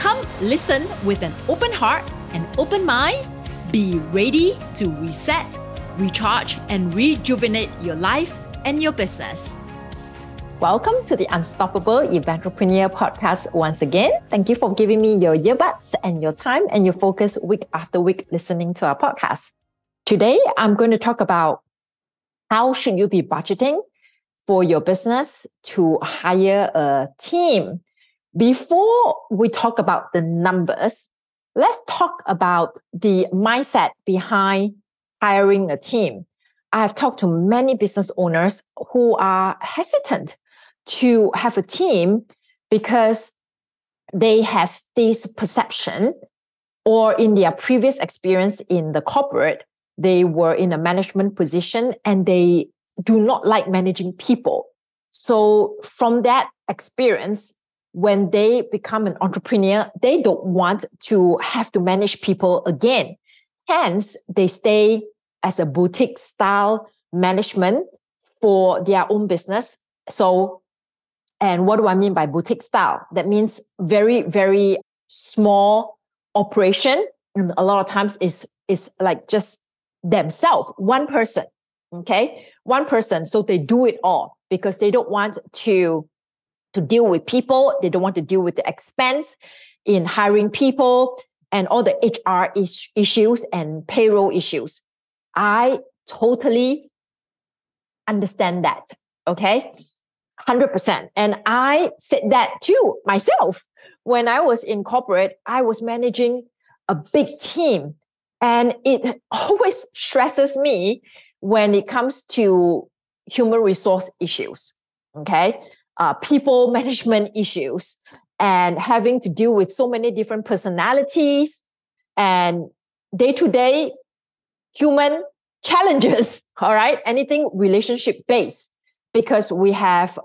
Come listen with an open heart and open mind. Be ready to reset, recharge, and rejuvenate your life and your business. Welcome to the Unstoppable Eventrepreneur podcast once again. Thank you for giving me your earbuds and your time and your focus week after week listening to our podcast. Today, I'm going to talk about how should you be budgeting for your business to hire a team before we talk about the numbers, let's talk about the mindset behind hiring a team. I have talked to many business owners who are hesitant to have a team because they have this perception or in their previous experience in the corporate, they were in a management position and they do not like managing people. So from that experience, when they become an entrepreneur, they don't want to have to manage people again. Hence, they stay as a boutique style management for their own business. So, and what do I mean by boutique style? That means very, very small operation. And a lot of times is is like just themselves, one person. Okay. One person. So they do it all because they don't want to to deal with people. They don't want to deal with the expense in hiring people and all the HR is- issues and payroll issues. I totally understand that. Okay. 100%. And I said that too myself. When I was in corporate, I was managing a big team. And it always stresses me when it comes to human resource issues. Okay uh, people management issues and having to deal with so many different personalities and day to day human challenges. All right. Anything relationship based because we have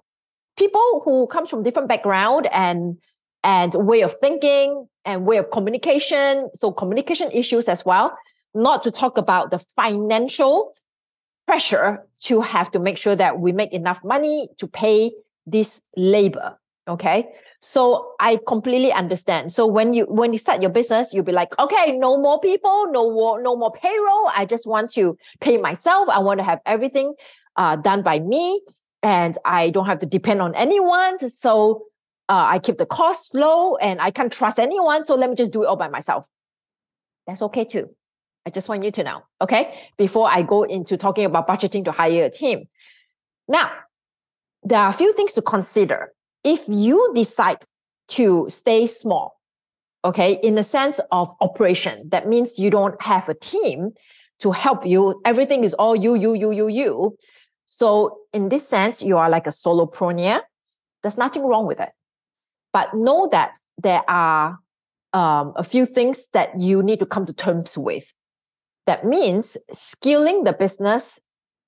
people who come from different background and and way of thinking and way of communication. So communication issues as well. Not to talk about the financial pressure to have to make sure that we make enough money to pay this labor okay? So i completely understand. So when you when you start your business you'll be like okay no more people no more no more payroll. I just want to pay myself. I want to have everything uh, done by me and i don't have to depend on anyone. So uh, i keep the costs low and i can't trust anyone. So let me just do it all by myself. That's okay too. I just want you to know okay? Before i go into talking about budgeting to hire a team. Now there are a few things to consider. If you decide to stay small, okay, in the sense of operation, that means you don't have a team to help you. Everything is all you, you, you, you, you. So in this sense, you are like a solopreneur. There's nothing wrong with it. But know that there are um, a few things that you need to come to terms with. That means scaling the business,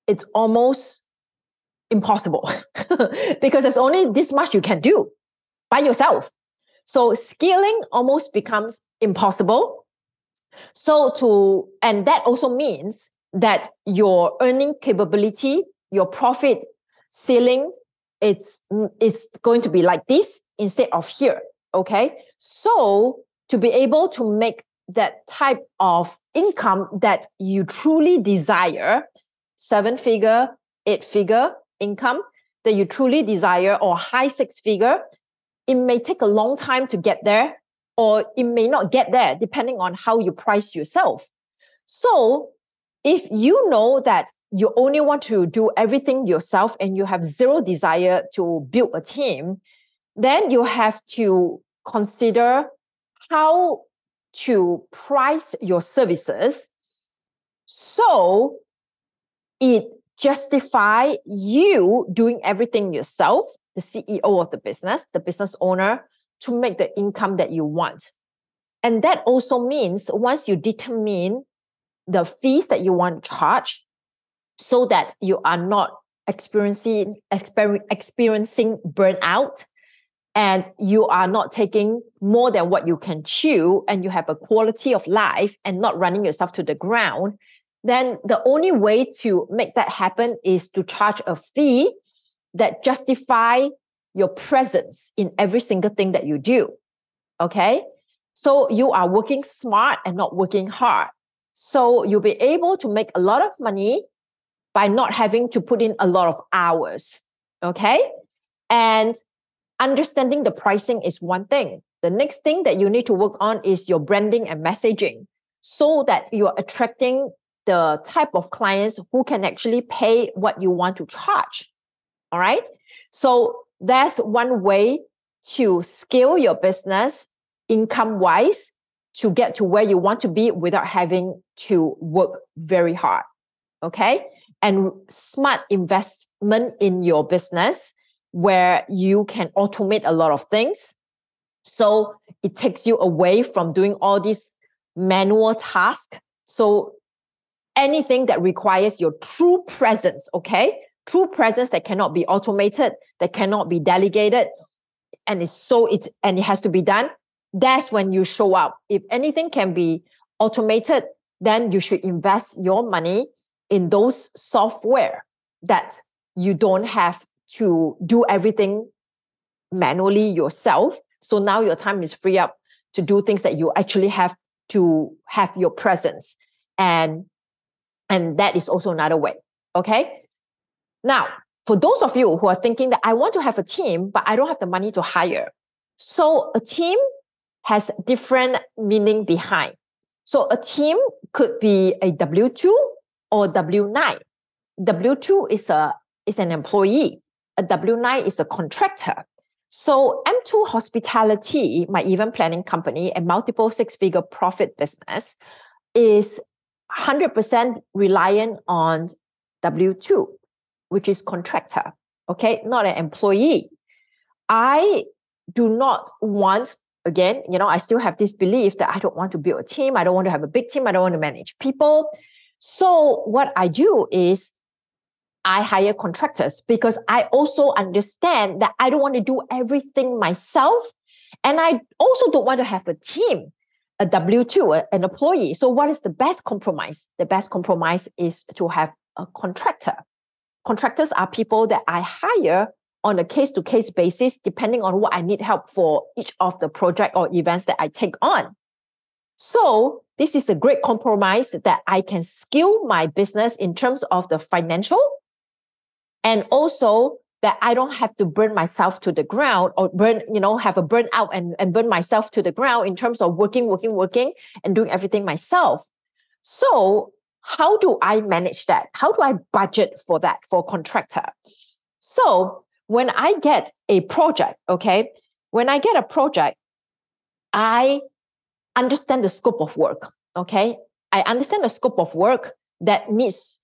it's almost impossible because there's only this much you can do by yourself. So scaling almost becomes impossible. So to, and that also means that your earning capability, your profit ceiling, it's, it's going to be like this instead of here. Okay. So to be able to make that type of income that you truly desire, seven figure, eight figure, income that you truly desire or high six figure, it may take a long time to get there or it may not get there depending on how you price yourself. So if you know that you only want to do everything yourself and you have zero desire to build a team, then you have to consider how to price your services so it justify you doing everything yourself, the CEO of the business, the business owner, to make the income that you want. And that also means once you determine the fees that you want to charge, so that you are not experiencing exper- experiencing burnout and you are not taking more than what you can chew and you have a quality of life and not running yourself to the ground then the only way to make that happen is to charge a fee that justify your presence in every single thing that you do okay? So you are working smart and not working hard. So you'll be able to make a lot of money by not having to put in a lot of hours okay? And understanding the pricing is one thing. The next thing that you need to work on is your branding and messaging so that you're attracting the type of clients who can actually pay what you want to charge. All right. So that's one way to scale your business income wise to get to where you want to be without having to work very hard. Okay. And smart investment in your business where you can automate a lot of things. So it takes you away from doing all these manual tasks. So anything that requires your true presence, okay? True presence that cannot be automated, that cannot be delegated, and it's so it and it has to be done. That's when you show up. If anything can be automated, then you should invest your money in those software that you don't have to do everything manually yourself. So now your time is free up to do things that you actually have to have your presence. And and that is also another way. Okay. Now, for those of you who are thinking that I want to have a team, but I don't have the money to hire. So a team has different meaning behind. So a team could be a W2 or W9. W2 is a is an employee. A W9 is a contractor. So M2 Hospitality, my event planning company, a multiple six-figure profit business, is 100% reliant on W2, which is contractor, okay, not an employee. I do not want, again, you know, I still have this belief that I don't want to build a team. I don't want to have a big team. I don't want to manage people. So what I do is I hire contractors because I also understand that I don't want to do everything myself. And I also don't want to have a team a W 2, an employee. So, what is the best compromise? The best compromise is to have a contractor. Contractors are people that I hire on a case to case basis, depending on what I need help for each of the project or events that I take on. So, this is a great compromise that I can scale my business in terms of the financial and also that I don't have to burn myself to the ground or burn, you know, have a burnout and, and burn myself to the ground in terms of working, working, working and doing everything myself. So how do I manage that? How do I budget for that for a contractor? So when I get a project, okay, when I get a project, I understand the scope of work. Okay. I understand the scope of work that needs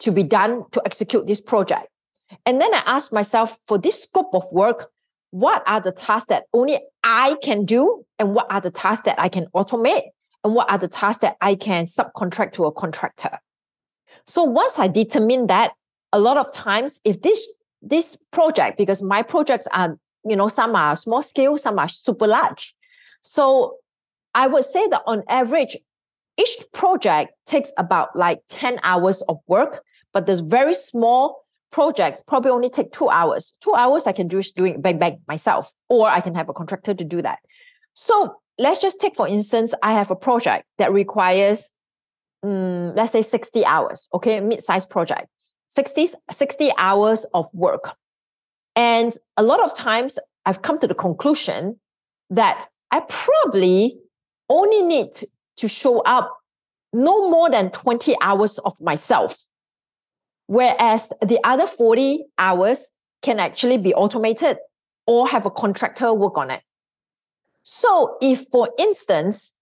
to be done to execute this project. And then I ask myself for this scope of work, what are the tasks that only I can do? And what are the tasks that I can automate? And what are the tasks that I can subcontract to a contractor? So once I determine that, a lot of times, if this this project, because my projects are, you know, some are small scale, some are super large. So I would say that on average, each project takes about like 10 hours of work, but there's very small projects probably only take two hours. Two hours I can do it bang bang myself, or I can have a contractor to do that. So let's just take for instance, I have a project that requires, um, let's say 60 hours, okay, mid-sized project, 60, 60 hours of work. And a lot of times I've come to the conclusion that I probably only need to show up no more than 20 hours of myself Whereas the other 40 hours can actually be automated or have a contractor work on it. So if, for instance,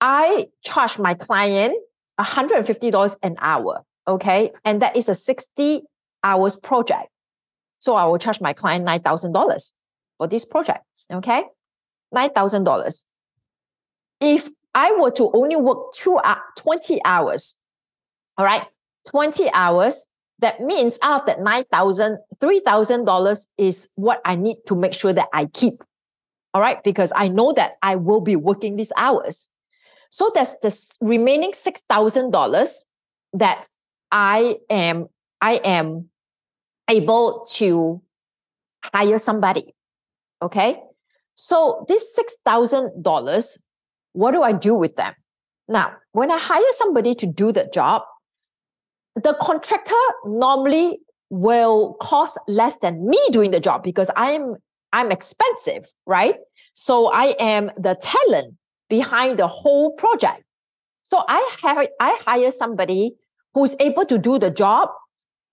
I charge my client $150 an hour, okay, and that is a 60 hours project. So I will charge my client $9,000 for this project, okay? $9,000. if I were to only work two, uh, 20 hours, all right, 20 hours, that means out of that $9,000, $3,000 is what I need to make sure that I keep. All right, because I know that I will be working these hours. So there's the remaining $6,000 that I am, I am able to hire somebody. Okay. So this $6,000, what do I do with them? Now, when I hire somebody to do the job, the contractor normally will cost less than me doing the job because I'm I'm expensive, right? So I am the talent behind the whole project. So I have I hire somebody who is able to do the job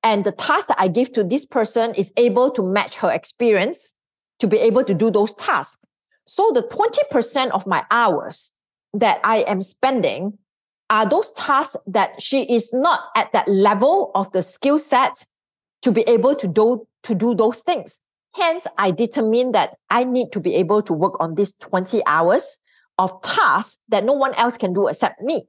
and the task that I give to this person is able to match her experience to be able to do those tasks. So the 20% of my hours that I am spending are those tasks that she is not at that level of the skill set to be able to do, to do those things. Hence, I determine that I need to be able to work on these 20 hours of tasks that no one else can do except me.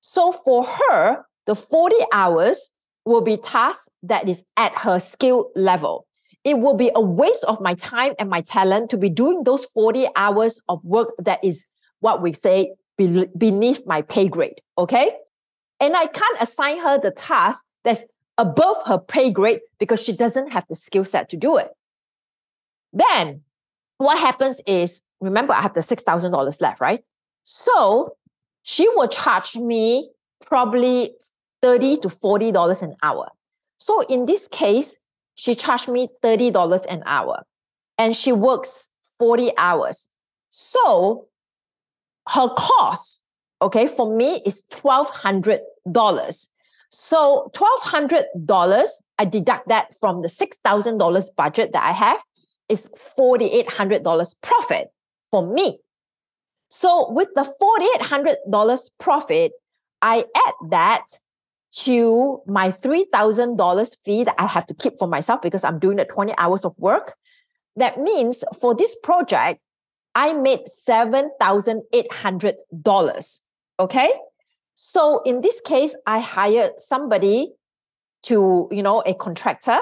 So for her, the 40 hours will be tasks that is at her skill level. It will be a waste of my time and my talent to be doing those 40 hours of work that is what we say beneath my pay grade. Okay. And I can't assign her the task that's above her pay grade because she doesn't have the skill set to do it. Then what happens is, remember, I have the $6,000 left, right? So she will charge me probably 30 to $40 an hour. So in this case, she charged me $30 an hour and she works 40 hours. So her cost, okay, for me is $1,200. So $1,200, I deduct that from the $6,000 budget that I have is $4,800 profit for me. So with the $4,800 profit, I add that to my $3,000 fee that I have to keep for myself because I'm doing the 20 hours of work. That means for this project, I made $7,800. Okay. So in this case, I hired somebody to, you know, a contractor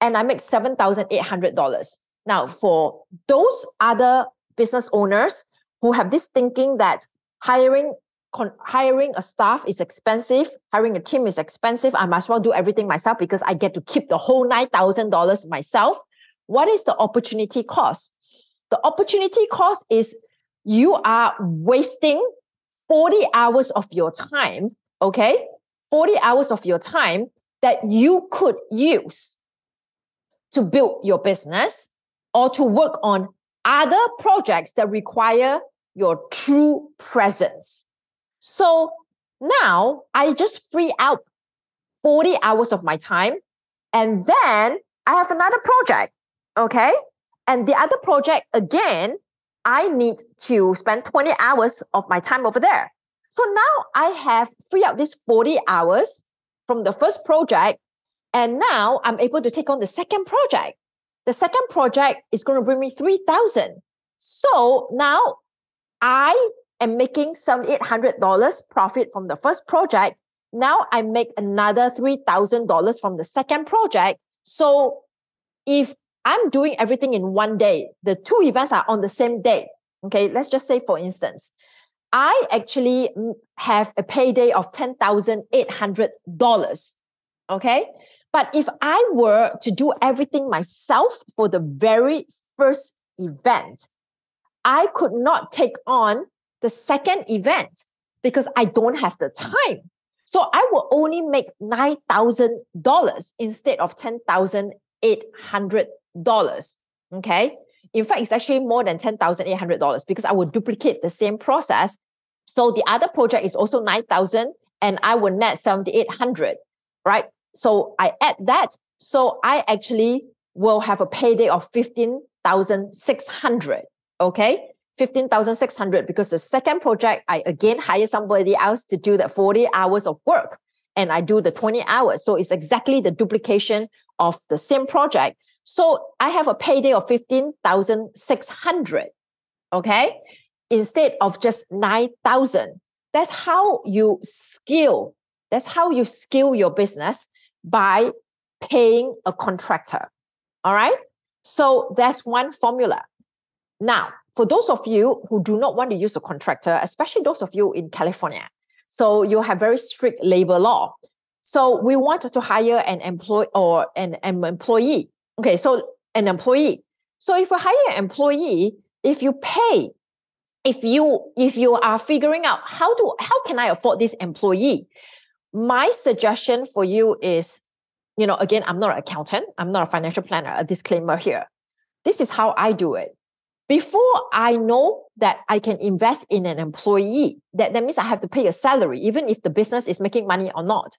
and I make $7,800. Now, for those other business owners who have this thinking that hiring con- hiring a staff is expensive, hiring a team is expensive, I as well do everything myself because I get to keep the whole $9,000 myself. What is the opportunity cost? The opportunity cost is you are wasting 40 hours of your time, okay? 40 hours of your time that you could use to build your business or to work on other projects that require your true presence. So now I just free out 40 hours of my time and then I have another project. Okay. And the other project, again, I need to spend 20 hours of my time over there. So now I have free out these 40 hours from the first project. And now I'm able to take on the second project. The second project is going to bring me 3,000. So now I am making $7,800 profit from the first project. Now I make another $3,000 from the second project. So if I'm doing everything in one day. The two events are on the same day. Okay, let's just say, for instance, I actually have a payday of $10,800. Okay, but if I were to do everything myself for the very first event, I could not take on the second event because I don't have the time. So I will only make $9,000 instead of $10,800 dollars. Okay. In fact, it's actually more than $10,800 because I will duplicate the same process. So the other project is also 9,000 and I will net 7,800, right? So I add that. So I actually will have a payday of 15,600. Okay. 15,600 because the second project, I again hire somebody else to do that 40 hours of work and I do the 20 hours. So it's exactly the duplication of the same project. So I have a payday of 15,600. Okay. instead of just 9,000. That's how you scale. That's how you scale your business by paying a contractor. All right. So that's one formula. Now, for those of you who do not want to use a contractor, especially those of you in California, so you have very strict labor law. So we want to hire an employee or an, an employee. Okay, so an employee. So if you hire an employee, if you pay, if you if you are figuring out how do how can I afford this employee, my suggestion for you is, you know, again, I'm not an accountant, I'm not a financial planner, a disclaimer here. This is how I do it. Before I know that I can invest in an employee, that, that means I have to pay a salary, even if the business is making money or not.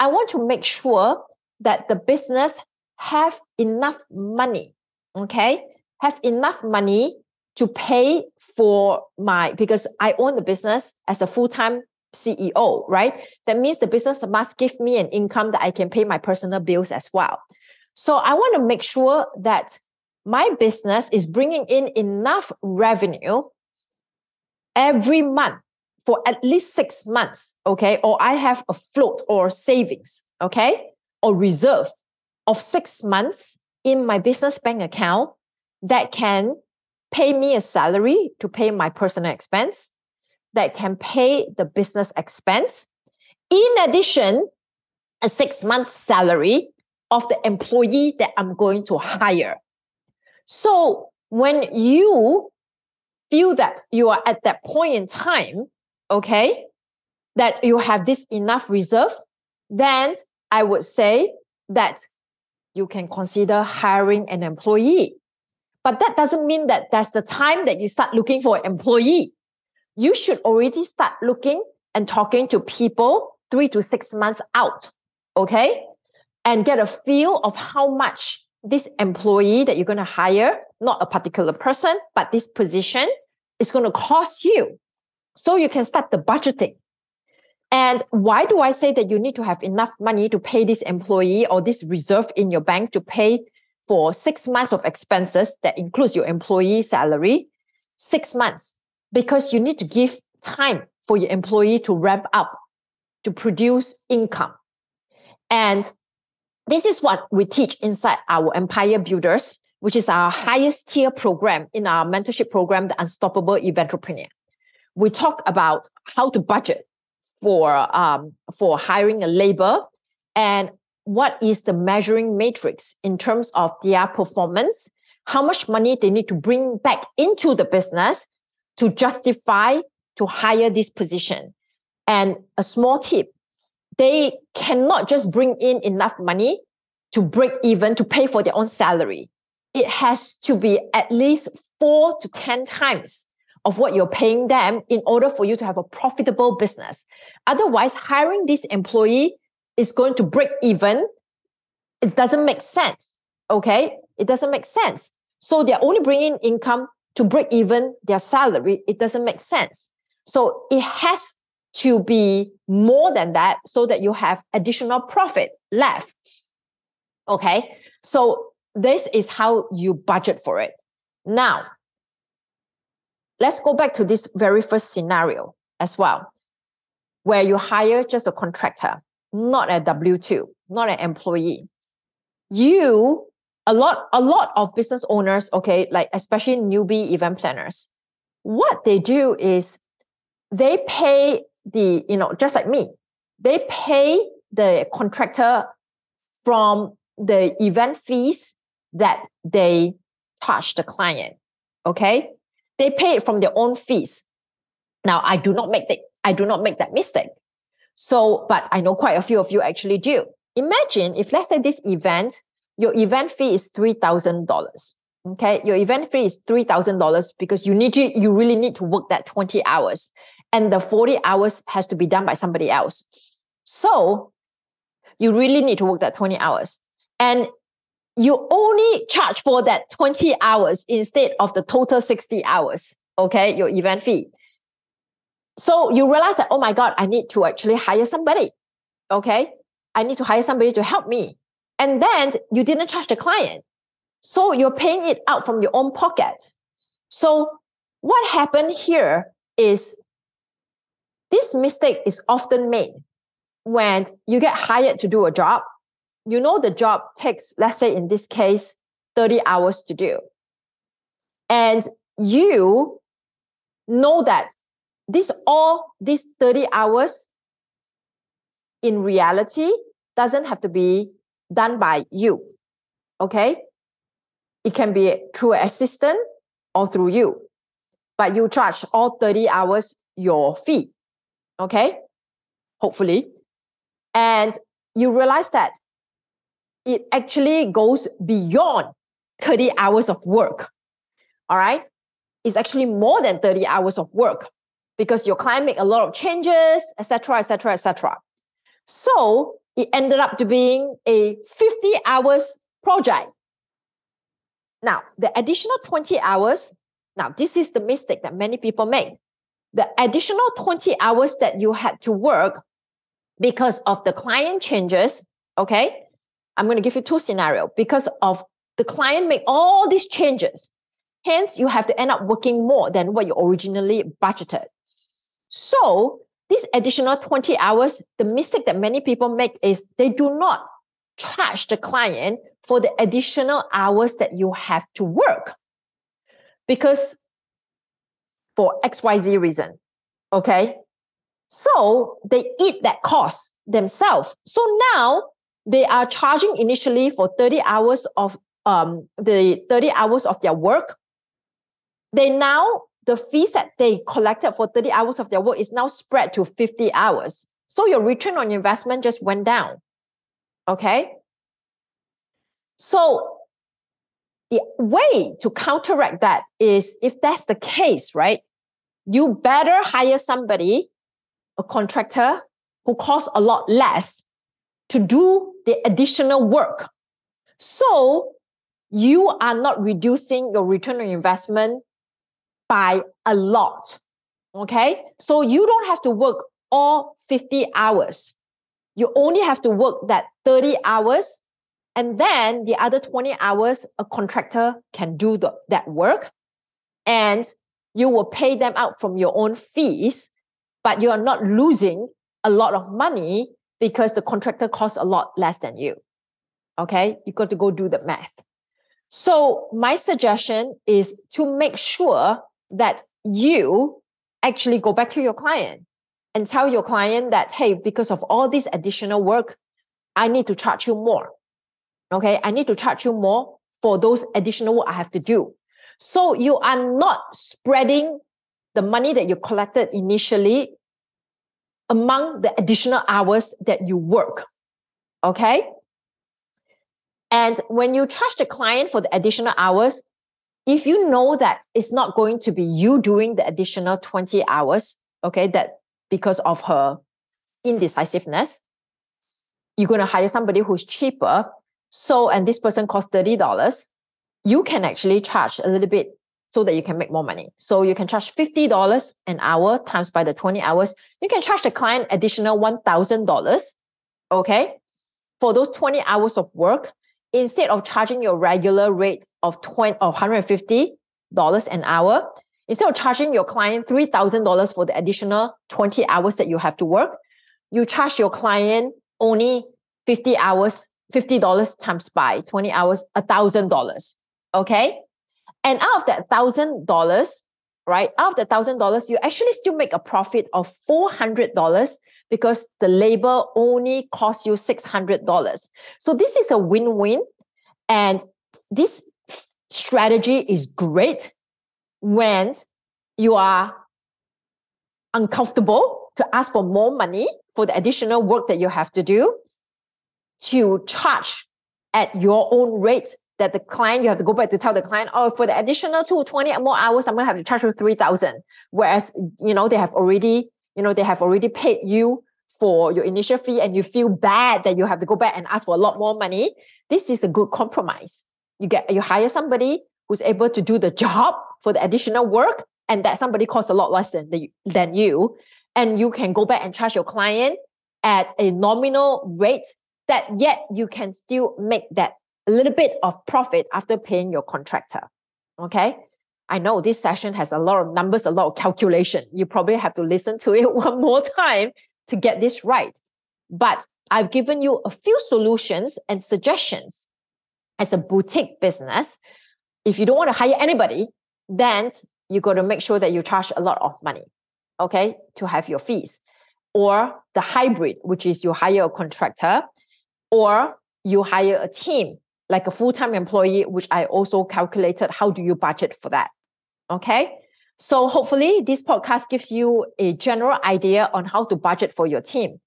I want to make sure that the business have enough money, okay? Have enough money to pay for my, because I own the business as a full-time CEO, right? That means the business must give me an income that I can pay my personal bills as well. So I want to make sure that my business is bringing in enough revenue every month for at least six months, okay? Or I have a float or savings, okay? Or reserve of six months in my business bank account that can pay me a salary to pay my personal expense, that can pay the business expense. In addition, a six month salary of the employee that I'm going to hire. So when you feel that you are at that point in time, okay, that you have this enough reserve, then I would say that you can consider hiring an employee. But that doesn't mean that that's the time that you start looking for an employee. You should already start looking and talking to people three to six months out, okay? And get a feel of how much this employee that you're going to hire, not a particular person, but this position is going to cost you. So you can start the budgeting. And why do I say that you need to have enough money to pay this employee or this reserve in your bank to pay for six months of expenses that includes your employee salary? Six months. Because you need to give time for your employee to ramp up, to produce income. And this is what we teach inside our Empire Builders, which is our highest tier program in our mentorship program, the Unstoppable Eventrepreneur. We talk about how to budget for um, for hiring a labor and what is the measuring matrix in terms of their performance, how much money they need to bring back into the business to justify to hire this position. And a small tip they cannot just bring in enough money to break even to pay for their own salary. It has to be at least four to 10 times of what you're paying them in order for you to have a profitable business. Otherwise, hiring this employee is going to break even. It doesn't make sense. Okay. It doesn't make sense. So they're only bringing income to break even their salary. It doesn't make sense. So it has to be more than that so that you have additional profit left. Okay. So this is how you budget for it. Now, let's go back to this very first scenario as well, where you hire just a contractor, not a W 2, not an employee. You, a lot, a lot of business owners, okay, like especially newbie event planners, what they do is they pay the, you know, just like me, they pay the contractor from the event fees that they charge the client. Okay. They pay it from their own fees. Now, I do not make that, I do not make that mistake. So, but I know quite a few of you actually do. Imagine if let's say this event, your event fee is $3,000. Okay. Your event fee is $3,000 because you need to, you really need to work that 20 hours and the 40 hours has to be done by somebody else. So you really need to work that 20 hours. And you only charge for that 20 hours instead of the total 60 hours, okay, your event fee. So you realize that, oh my God, I need to actually hire somebody, okay? I need to hire somebody to help me. And then you didn't charge the client. So you're paying it out from your own pocket. So what happened here is this mistake is often made when you get hired to do a job. You know, the job takes, let's say in this case, 30 hours to do. And you know that this all these 30 hours in reality doesn't have to be done by you. Okay. It can be through an assistant or through you, but you charge all 30 hours your fee. Okay. Hopefully. And you realize that it actually goes beyond 30 hours of work. All right. It's actually more than 30 hours of work because your client make a lot of changes, etc., etc., etc. So it ended up to being a 50 hours project. Now, the additional 20 hours, now this is the mistake that many people make. The additional 20 hours that you had to work because of the client changes, okay? I'm going to give you two scenarios. Because of the client make all these changes, hence you have to end up working more than what you originally budgeted. So this additional 20 hours, the mistake that many people make is they do not charge the client for the additional hours that you have to work. Because for XYZ reason, okay? So they eat that cost themselves. So now they are charging initially for 30 hours of um, the 30 hours of their work. They now the fees that they collected for 30 hours of their work is now spread to 50 hours. So your return on investment just went down. Okay. So the way to counteract that is if that's the case, right? You better hire somebody, a contractor who costs a lot less to do the additional work. So you are not reducing your return on investment by a lot. Okay. So you don't have to work all 50 hours. You only have to work that 30 hours. And then the other 20 hours, a contractor can do the, that work. And you will pay them out from your own fees, but you are not losing a lot of money because the contractor costs a lot less than you. Okay. You got to go do the math. So my suggestion is to make sure that you actually go back to your client and tell your client that, hey, because of all this additional work, I need to charge you more. Okay. I need to charge you more for those additional work I have to do. So you are not spreading the money that you collected initially among the additional hours that you work. Okay. And when you charge the client for the additional hours, if you know that it's not going to be you doing the additional 20 hours, okay, that because of her indecisiveness, you're going to hire somebody who's cheaper. So, and this person costs $30, you can actually charge a little bit so that you can make more money. So you can charge $50 an hour times by the 20 hours. You can charge the client additional $1,000, okay, for those 20 hours of work instead of charging your regular rate of 20 of $150 an hour, instead of charging your client $3,000 for the additional 20 hours that you have to work, you charge your client only 50 hours, $50 times by 20 hours, $1,000. Okay. And out of that $1,000, right, out of the $1,000, you actually still make a profit of $400 because the labor only costs you $600. So this is a win-win. And this strategy is great when you are uncomfortable to ask for more money for the additional work that you have to do to charge at your own rate that the client, you have to go back to tell the client, oh, for the additional two, 20 more hours, I'm going to have to charge you 3000 Whereas, you know, they have already you know, they have already paid you for your initial fee and you feel bad that you have to go back and ask for a lot more money. This is a good compromise. You get you hire somebody who's able to do the job for the additional work, and that somebody costs a lot less than the, than you, and you can go back and charge your client at a nominal rate that yet you can still make that a little bit of profit after paying your contractor. Okay. I know this session has a lot of numbers, a lot of calculation. You probably have to listen to it one more time to get this right. But I've given you a few solutions and suggestions as a boutique business. If you don't want to hire anybody, then you got to make sure that you charge a lot of money, okay, to have your fees. Or the hybrid, which is you hire a contractor or you hire a team like a full-time employee, which I also calculated how do you budget for that. Okay. So hopefully this podcast gives you a general idea on how to budget for your team.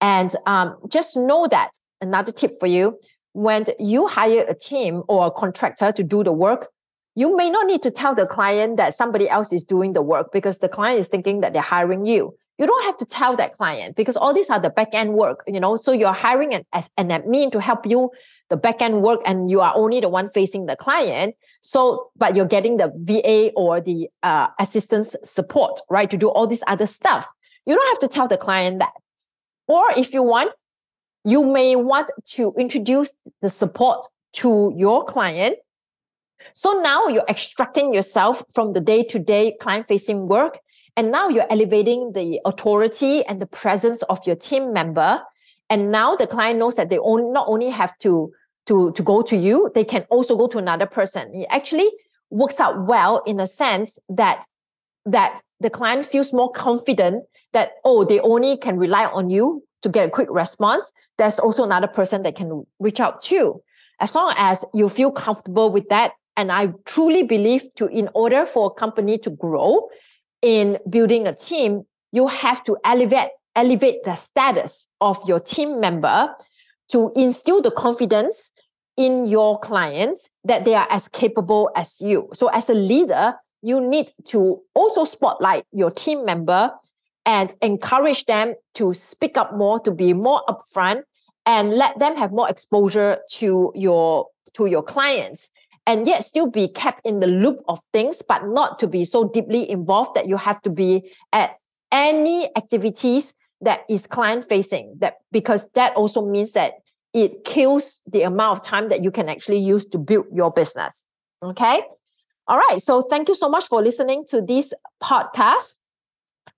And um, just know that another tip for you, when you hire a team or a contractor to do the work, you may not need to tell the client that somebody else is doing the work because the client is thinking that they're hiring you. You don't have to tell that client because all these are the back end work, you know. So you're hiring an, an admin to help you the back end work and you are only the one facing the client. So, but you're getting the VA or the uh, assistance support, right, to do all this other stuff. You don't have to tell the client that. Or if you want, you may want to introduce the support to your client. So now you're extracting yourself from the day to day client facing work. And now you're elevating the authority and the presence of your team member. And now the client knows that they only, not only have to to, to go to you, they can also go to another person. It actually works out well in a sense that that the client feels more confident that oh they only can rely on you to get a quick response there's also another person that can reach out to as long as you feel comfortable with that and i truly believe to in order for a company to grow in building a team you have to elevate elevate the status of your team member to instill the confidence in your clients that they are as capable as you. So as a leader, you need to also spotlight your team member and encourage them to speak up more, to be more upfront and let them have more exposure to your to your clients and yet still be kept in the loop of things but not to be so deeply involved that you have to be at any activities that is client facing that because that also means that it kills the amount of time that you can actually use to build your business. Okay. All right. So thank you so much for listening to this podcast.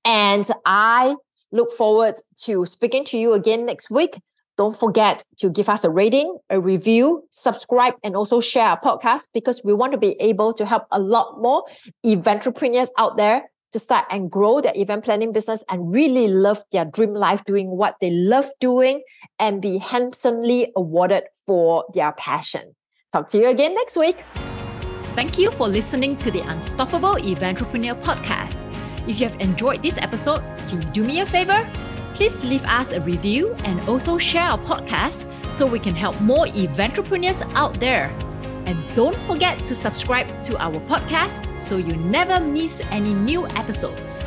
And I look forward to speaking to you again next week. Don't forget to give us a rating, a review, subscribe, and also share our podcast because we want to be able to help a lot more event entrepreneurs out there to start and grow their event planning business and really love their dream life doing what they love doing and be handsomely awarded for their passion. Talk to you again next week. Thank you for listening to the Unstoppable Eventrepreneur podcast. If you have enjoyed this episode, can you do me a favor? Please leave us a review and also share our podcast so we can help more event entrepreneurs out there. And don't forget to subscribe to our podcast so you never miss any new episodes.